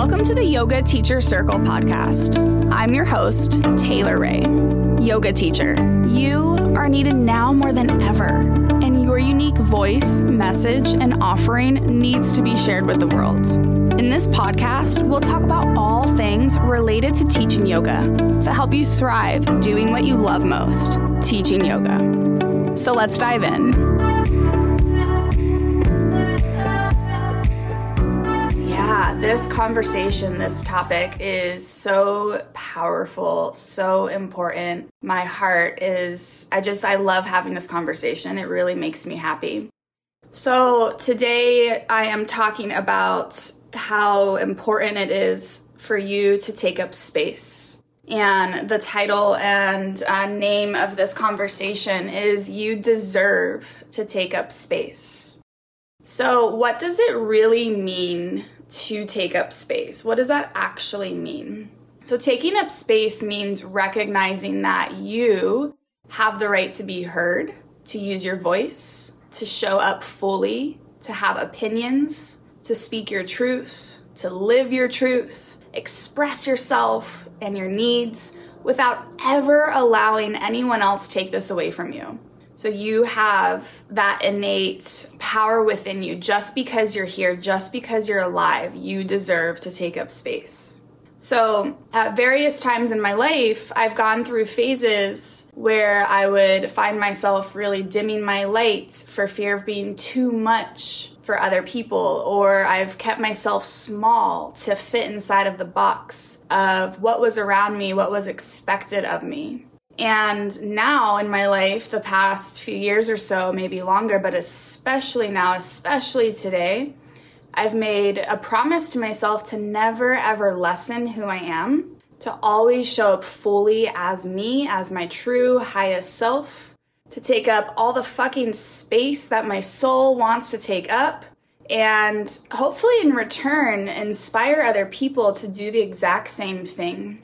Welcome to the Yoga Teacher Circle podcast. I'm your host, Taylor Wray, yoga teacher. You are needed now more than ever, and your unique voice, message, and offering needs to be shared with the world. In this podcast, we'll talk about all things related to teaching yoga to help you thrive doing what you love most teaching yoga. So let's dive in. This conversation, this topic is so powerful, so important. My heart is, I just, I love having this conversation. It really makes me happy. So today I am talking about how important it is for you to take up space. And the title and uh, name of this conversation is You Deserve to Take Up Space. So, what does it really mean to take up space? What does that actually mean? So, taking up space means recognizing that you have the right to be heard, to use your voice, to show up fully, to have opinions, to speak your truth, to live your truth, express yourself and your needs without ever allowing anyone else take this away from you. So you have that innate power within you just because you're here, just because you're alive, you deserve to take up space. So, at various times in my life, I've gone through phases where I would find myself really dimming my light for fear of being too much for other people, or I've kept myself small to fit inside of the box of what was around me, what was expected of me. And now in my life, the past few years or so, maybe longer, but especially now, especially today, I've made a promise to myself to never ever lessen who I am, to always show up fully as me, as my true highest self, to take up all the fucking space that my soul wants to take up, and hopefully in return, inspire other people to do the exact same thing.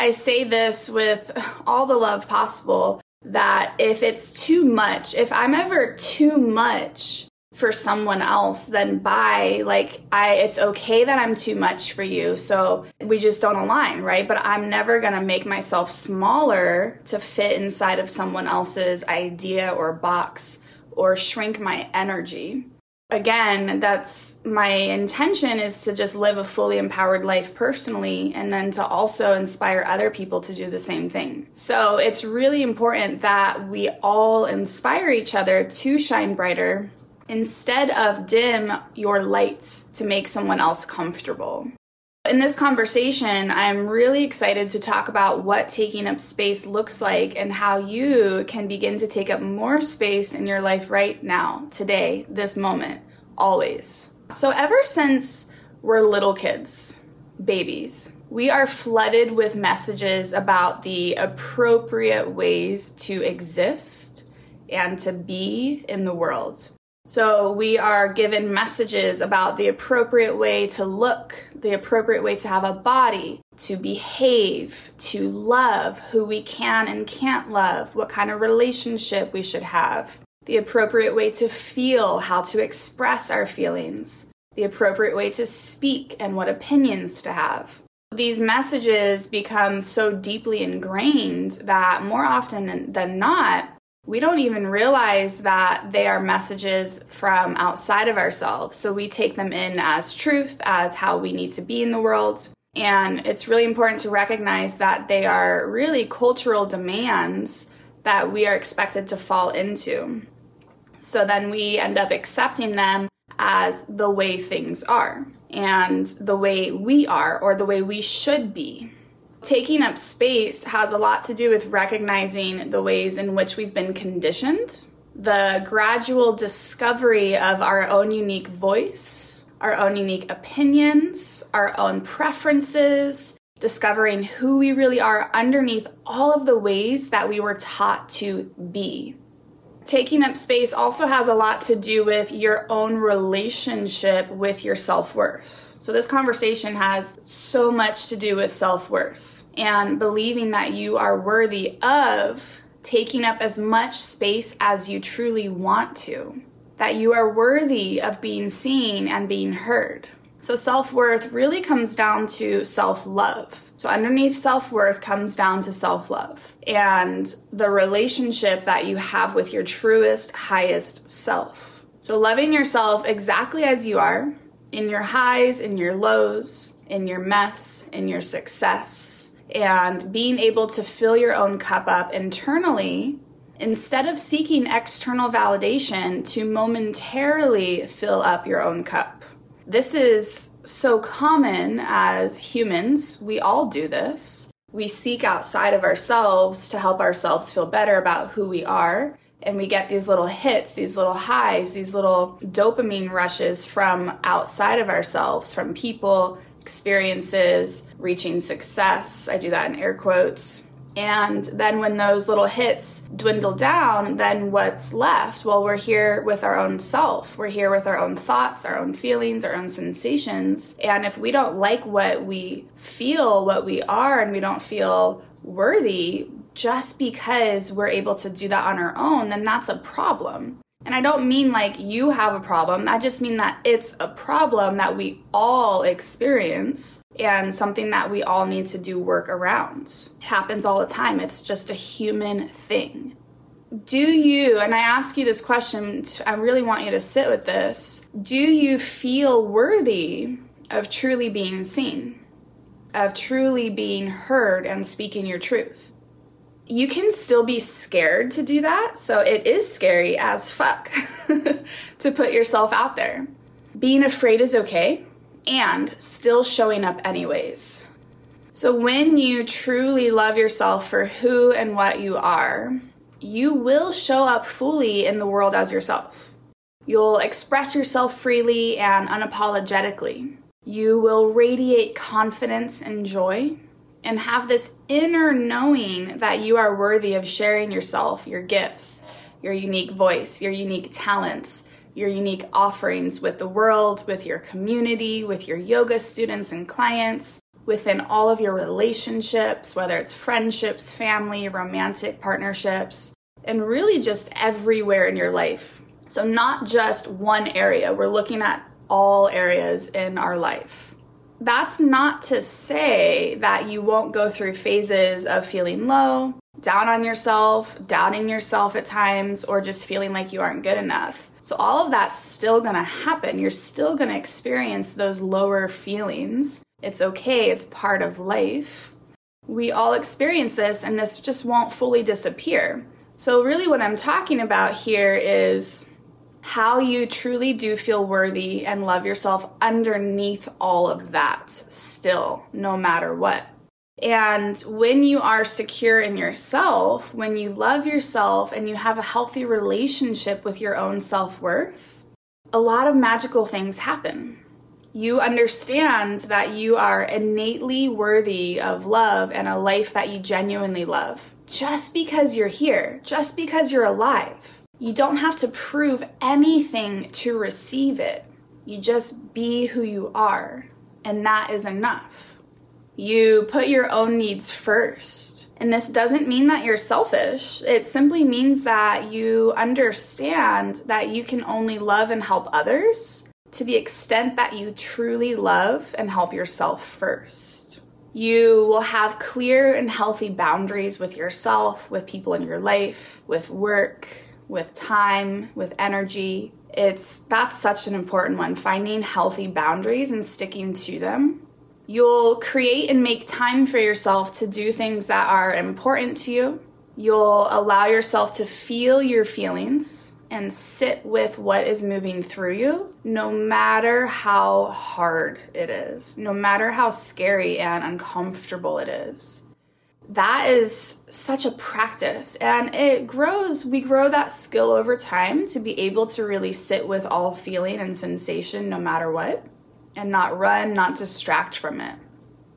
I say this with all the love possible that if it's too much, if I'm ever too much, for someone else then by like i it's okay that i'm too much for you. So we just don't align right? But i'm never going to make myself smaller to fit inside of someone else's idea or box or shrink my energy again that's my intention is to just live a fully empowered life personally and then to also inspire other people to do the same thing so it's really important that we all inspire each other to shine brighter instead of dim your lights to make someone else comfortable. In this conversation, I'm really excited to talk about what taking up space looks like and how you can begin to take up more space in your life right now, today, this moment, always. So, ever since we're little kids, babies, we are flooded with messages about the appropriate ways to exist and to be in the world. So we are given messages about the appropriate way to look, the appropriate way to have a body, to behave, to love who we can and can't love, what kind of relationship we should have, the appropriate way to feel, how to express our feelings, the appropriate way to speak, and what opinions to have. These messages become so deeply ingrained that more often than not, we don't even realize that they are messages from outside of ourselves. So we take them in as truth, as how we need to be in the world. And it's really important to recognize that they are really cultural demands that we are expected to fall into. So then we end up accepting them as the way things are and the way we are or the way we should be. Taking up space has a lot to do with recognizing the ways in which we've been conditioned, the gradual discovery of our own unique voice, our own unique opinions, our own preferences, discovering who we really are underneath all of the ways that we were taught to be. Taking up space also has a lot to do with your own relationship with your self worth. So, this conversation has so much to do with self worth and believing that you are worthy of taking up as much space as you truly want to, that you are worthy of being seen and being heard. So, self worth really comes down to self love. So, underneath self worth comes down to self love and the relationship that you have with your truest, highest self. So, loving yourself exactly as you are, in your highs, in your lows, in your mess, in your success, and being able to fill your own cup up internally instead of seeking external validation to momentarily fill up your own cup. This is so common as humans. We all do this. We seek outside of ourselves to help ourselves feel better about who we are. And we get these little hits, these little highs, these little dopamine rushes from outside of ourselves, from people, experiences, reaching success. I do that in air quotes. And then when those little hits dwindle down, then what's left? Well, we're here with our own self. We're here with our own thoughts, our own feelings, our own sensations. And if we don't like what we feel, what we are, and we don't feel worthy just because we're able to do that on our own, then that's a problem. And I don't mean like you have a problem. I just mean that it's a problem that we all experience and something that we all need to do work around. It happens all the time. It's just a human thing. Do you, and I ask you this question, I really want you to sit with this. Do you feel worthy of truly being seen, of truly being heard and speaking your truth? you can still be scared to do that. So it is scary as fuck to put yourself out there. Being afraid is okay and still showing up anyways. So when you truly love yourself for who and what you are, you will show up fully in the world as yourself. You'll express yourself freely and unapologetically. You will radiate confidence and joy and have this inner knowing that you are worthy of sharing yourself, your gifts, your unique voice, your unique talents, your unique offerings with the world, with your community, with your yoga students and clients, within all of your relationships, whether it's friendships, family, romantic partnerships, and really just everywhere in your life. So, not just one area, we're looking at all areas in our life that's not to say that you won't go through phases of feeling low, down on yourself, doubting yourself at times, or just feeling like you aren't good enough. So, all of that's still gonna happen. You're still gonna experience those lower feelings. It's okay, it's part of life. We all experience this, and this just won't fully disappear. So, really, what I'm talking about here is how you truly do feel worthy and love yourself underneath all of that, still, no matter what. And when you are secure in yourself, when you love yourself and you have a healthy relationship with your own self worth, a lot of magical things happen. You understand that you are innately worthy of love and a life that you genuinely love just because you're here, just because you're alive. You don't have to prove anything to receive it. You just be who you are, and that is enough. You put your own needs first. And this doesn't mean that you're selfish. It simply means that you understand that you can only love and help others to the extent that you truly love and help yourself first. You will have clear and healthy boundaries with yourself, with people in your life, with work, with time, with energy. It's that's such an important one, finding healthy boundaries and sticking to them. You'll create and make time for yourself to do things that are important to you. You'll allow yourself to feel your feelings and sit with what is moving through you, no matter how hard it is, no matter how scary and uncomfortable it is that is such a practice and it grows we grow that skill over time to be able to really sit with all feeling and sensation no matter what and not run not distract from it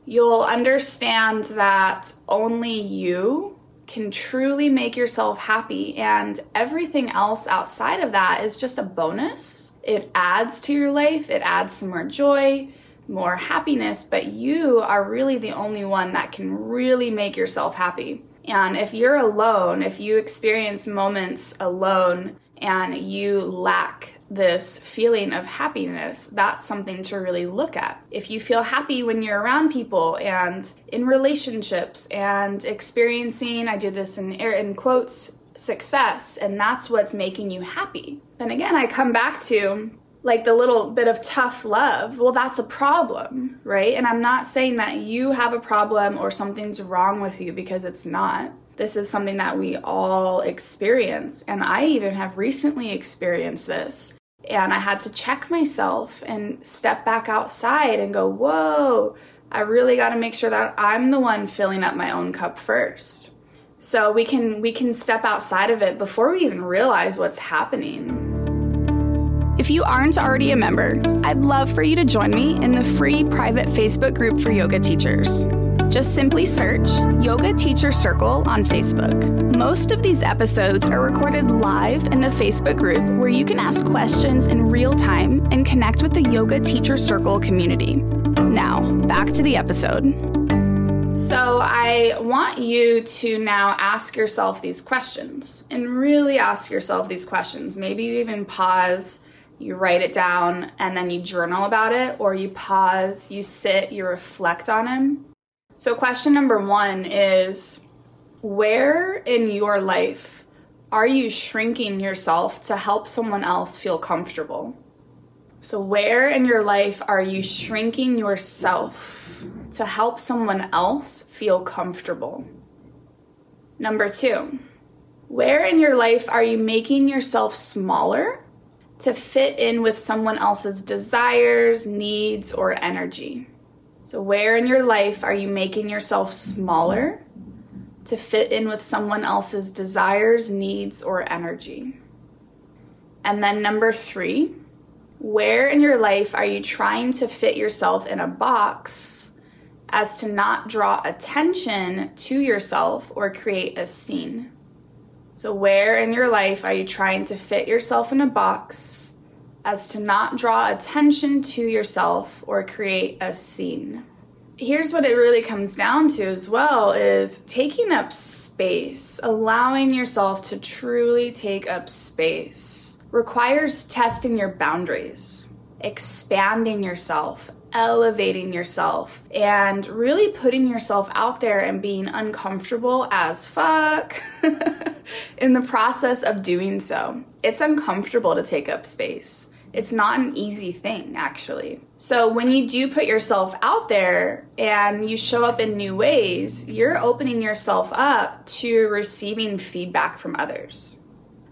you'll understand that only you can truly make yourself happy and everything else outside of that is just a bonus it adds to your life it adds some more joy more happiness, but you are really the only one that can really make yourself happy. And if you're alone, if you experience moments alone and you lack this feeling of happiness, that's something to really look at. If you feel happy when you're around people and in relationships and experiencing, I do this in, in quotes, success, and that's what's making you happy, then again, I come back to like the little bit of tough love, well, that's a problem, right? And I'm not saying that you have a problem or something's wrong with you because it's not. This is something that we all experience. And I even have recently experienced this. And I had to check myself and step back outside and go, whoa, I really got to make sure that I'm the one filling up my own cup first. So we can we can step outside of it before we even realize what's happening. If you aren't already a member, I'd love for you to join me in the free private Facebook group for yoga teachers. Just simply search Yoga Teacher Circle on Facebook. Most of these episodes are recorded live in the Facebook group where you can ask questions in real time and connect with the Yoga Teacher Circle community. Now, back to the episode. So, I want you to now ask yourself these questions and really ask yourself these questions. Maybe you even pause you write it down and then you journal about it, or you pause, you sit, you reflect on them. So, question number one is where in your life are you shrinking yourself to help someone else feel comfortable? So, where in your life are you shrinking yourself to help someone else feel comfortable? Number two, where in your life are you making yourself smaller to fit in with someone else's desires, needs, or energy. So, where in your life are you making yourself smaller to fit in with someone else's desires, needs, or energy? And then, number three, where in your life are you trying to fit yourself in a box as to not draw attention to yourself or create a scene? So, where in your life are you trying to fit yourself in a box as to not draw attention to yourself or create a scene? Here's what it really comes down to as well is taking up space, allowing yourself to truly take up space requires testing your boundaries, expanding yourself, elevating yourself and really putting yourself out there and being uncomfortable as fuck in the process of doing so. It's uncomfortable to take up space. It's not an easy thing, actually. So, when you do put yourself out there and you show up in new ways, you're opening yourself up to receiving feedback from others.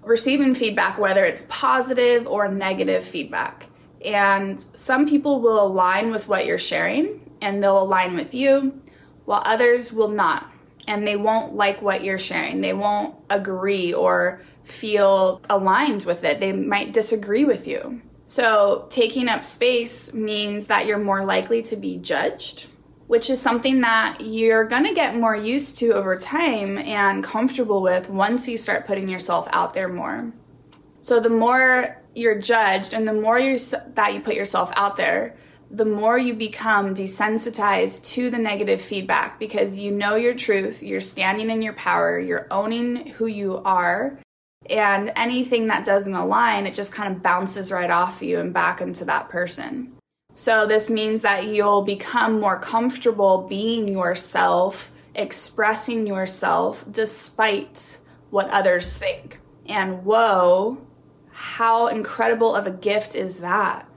Receiving feedback, whether it's positive or negative feedback. And some people will align with what you're sharing and they'll align with you, while others will not. And they won't like what you're sharing. They won't agree or feel aligned with it. They might disagree with you. So, taking up space means that you're more likely to be judged, which is something that you're going to get more used to over time and comfortable with once you start putting yourself out there more. So, the more you're judged and the more that you put yourself out there the more you become desensitized to the negative feedback because you know your truth you're standing in your power you're owning who you are and anything that doesn't align it just kind of bounces right off you and back into that person so this means that you'll become more comfortable being yourself expressing yourself despite what others think and whoa how incredible of a gift is that?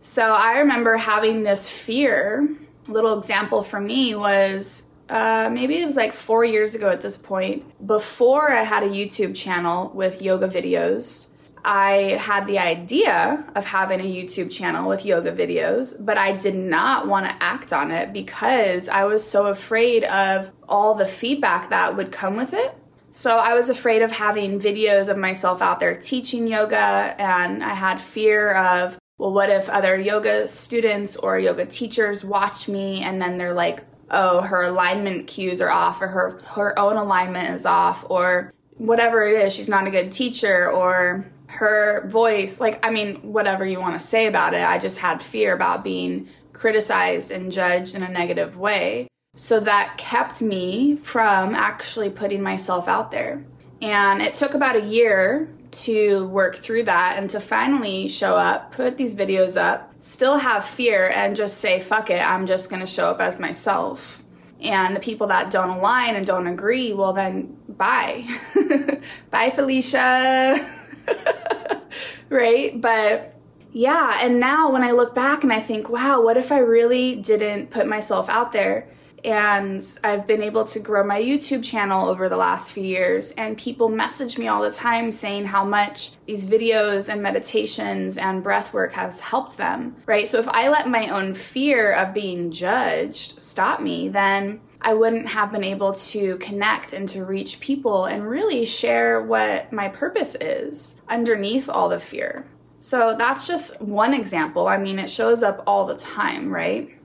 So I remember having this fear. Little example for me was uh, maybe it was like four years ago at this point. Before I had a YouTube channel with yoga videos, I had the idea of having a YouTube channel with yoga videos, but I did not want to act on it because I was so afraid of all the feedback that would come with it. So I was afraid of having videos of myself out there teaching yoga, and I had fear of, well, what if other yoga students or yoga teachers watch me and then they're like, oh, her alignment cues are off, or her, her own alignment is off, or whatever it is, she's not a good teacher, or her voice, like, I mean, whatever you want to say about it, I just had fear about being criticized and judged in a negative way. So that kept me from actually putting myself out there. And it took about a year to work through that and to finally show up, put these videos up, still have fear, and just say, fuck it, I'm just gonna show up as myself. And the people that don't align and don't agree, well, then bye. bye, Felicia. right? But yeah, and now when I look back and I think, wow, what if I really didn't put myself out there? And I've been able to grow my YouTube channel over the last few years. And people message me all the time saying how much these videos and meditations and breath work has helped them, right? So if I let my own fear of being judged stop me, then I wouldn't have been able to connect and to reach people and really share what my purpose is underneath all the fear. So that's just one example. I mean, it shows up all the time, right?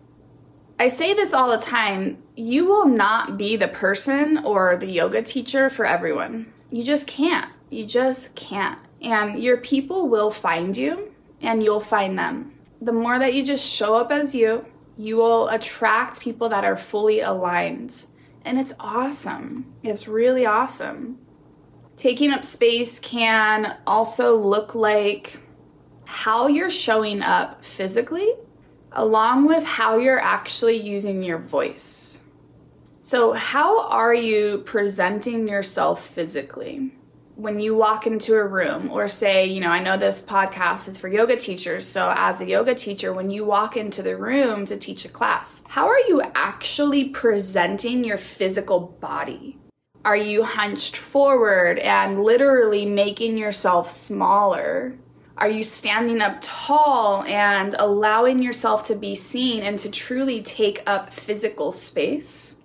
I say this all the time you will not be the person or the yoga teacher for everyone. You just can't. You just can't. And your people will find you and you'll find them. The more that you just show up as you, you will attract people that are fully aligned. And it's awesome. It's really awesome. Taking up space can also look like how you're showing up physically along with how you're actually using your voice. So, how are you presenting yourself physically? When you walk into a room, or say, you know, I know this podcast is for yoga teachers, so as a yoga teacher, when you walk into the room to teach a class, how are you actually presenting your physical body? Are you hunched forward and literally making yourself smaller? Are you standing up tall and allowing yourself to be seen and to truly take up physical space?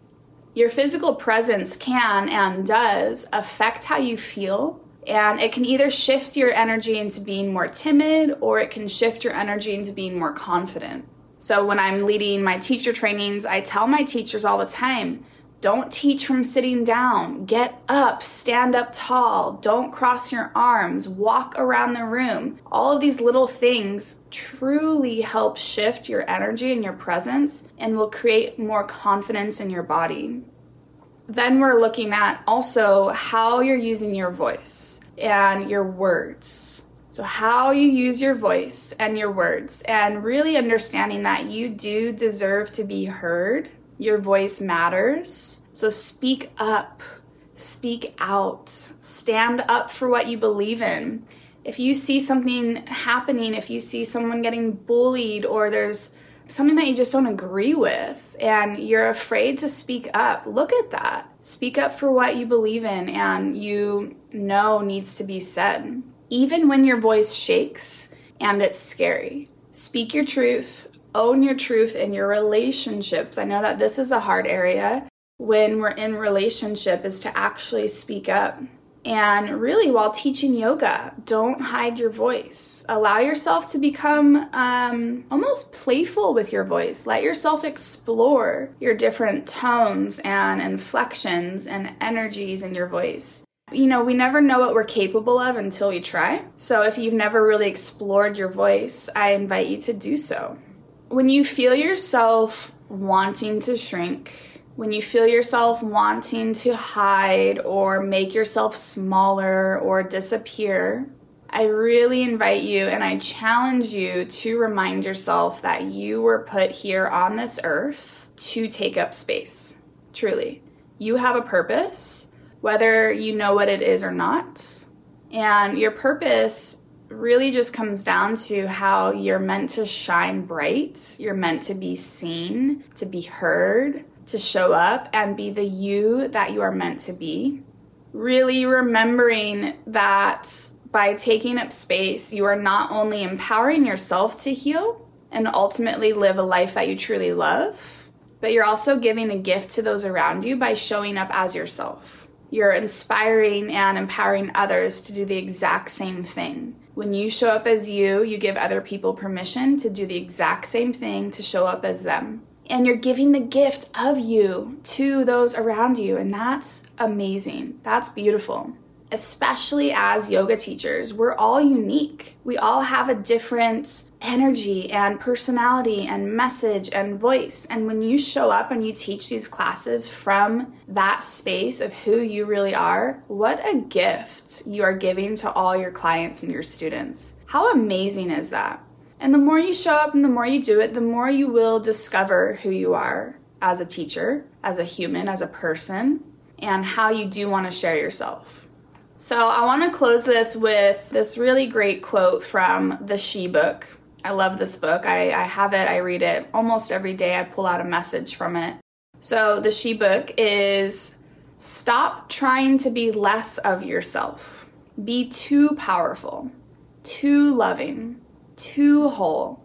Your physical presence can and does affect how you feel, and it can either shift your energy into being more timid or it can shift your energy into being more confident. So, when I'm leading my teacher trainings, I tell my teachers all the time don't teach from sitting down. Get up, stand up tall. Don't cross your arms. Walk around the room. All of these little things truly help shift your energy and your presence and will create more confidence in your body. Then we're looking at also how you're using your voice and your words. So, how you use your voice and your words, and really understanding that you do deserve to be heard your voice matters. So speak up, speak out, stand up for what you believe in. If you see something happening, if you see someone getting bullied or there's something that you just don't agree with and you're afraid to speak up, look at that. Speak up for what you believe in and you know needs to be said. Even when your voice shakes and it's scary, speak your truth, own your truth in your relationships. I know that this is a hard area when we're in relationship is to actually speak up. And really, while teaching yoga, don't hide your voice. Allow yourself to become um, almost playful with your voice. Let yourself explore your different tones and inflections and energies in your voice. You know, we never know what we're capable of until we try. So, if you've never really explored your voice, I invite you to do so when you feel yourself wanting to shrink, when you feel yourself wanting to hide or make yourself smaller or disappear, I really invite you and I challenge you to remind yourself that you were put here on this earth to take up space. Truly. You have a purpose, whether you know what it is or not. And your purpose really just comes down to how you're meant to shine bright, you're meant to be seen, to be heard, to show up and be the you that you are meant to be. Really remembering that by taking up space, you are not only empowering yourself to heal and ultimately live a life that you truly love, but you're also giving a gift to those around you by showing up as yourself. You're inspiring and empowering others to do the exact same thing when you show up as you, you give other people permission to do the exact same thing to show up as them. And you're giving the gift of you to those around you. And that's amazing. That's beautiful. Especially as yoga teachers, we're all unique. We all have a different energy and personality and message and voice. And when you show up and you teach these classes from that space of who you really are, what a gift you are giving to all your clients and your students. How amazing is that? And the more you show up and the more you do it, the more you will discover who you are as a teacher, as a human, as a person, and how you do want to share yourself. So, I want to close this with this really great quote from the She book. I love this book. I, I have it, I read it almost every day. I pull out a message from it. So, the She book is stop trying to be less of yourself, be too powerful, too loving, too whole,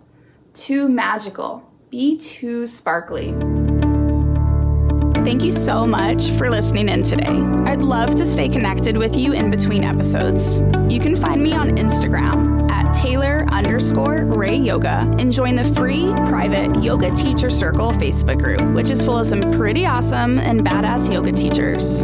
too magical, be too sparkly. Thank you so much for listening in today. I'd love to stay connected with you in between episodes. You can find me on Instagram at Taylor underscore Wray Yoga and join the free private Yoga Teacher Circle Facebook group, which is full of some pretty awesome and badass yoga teachers.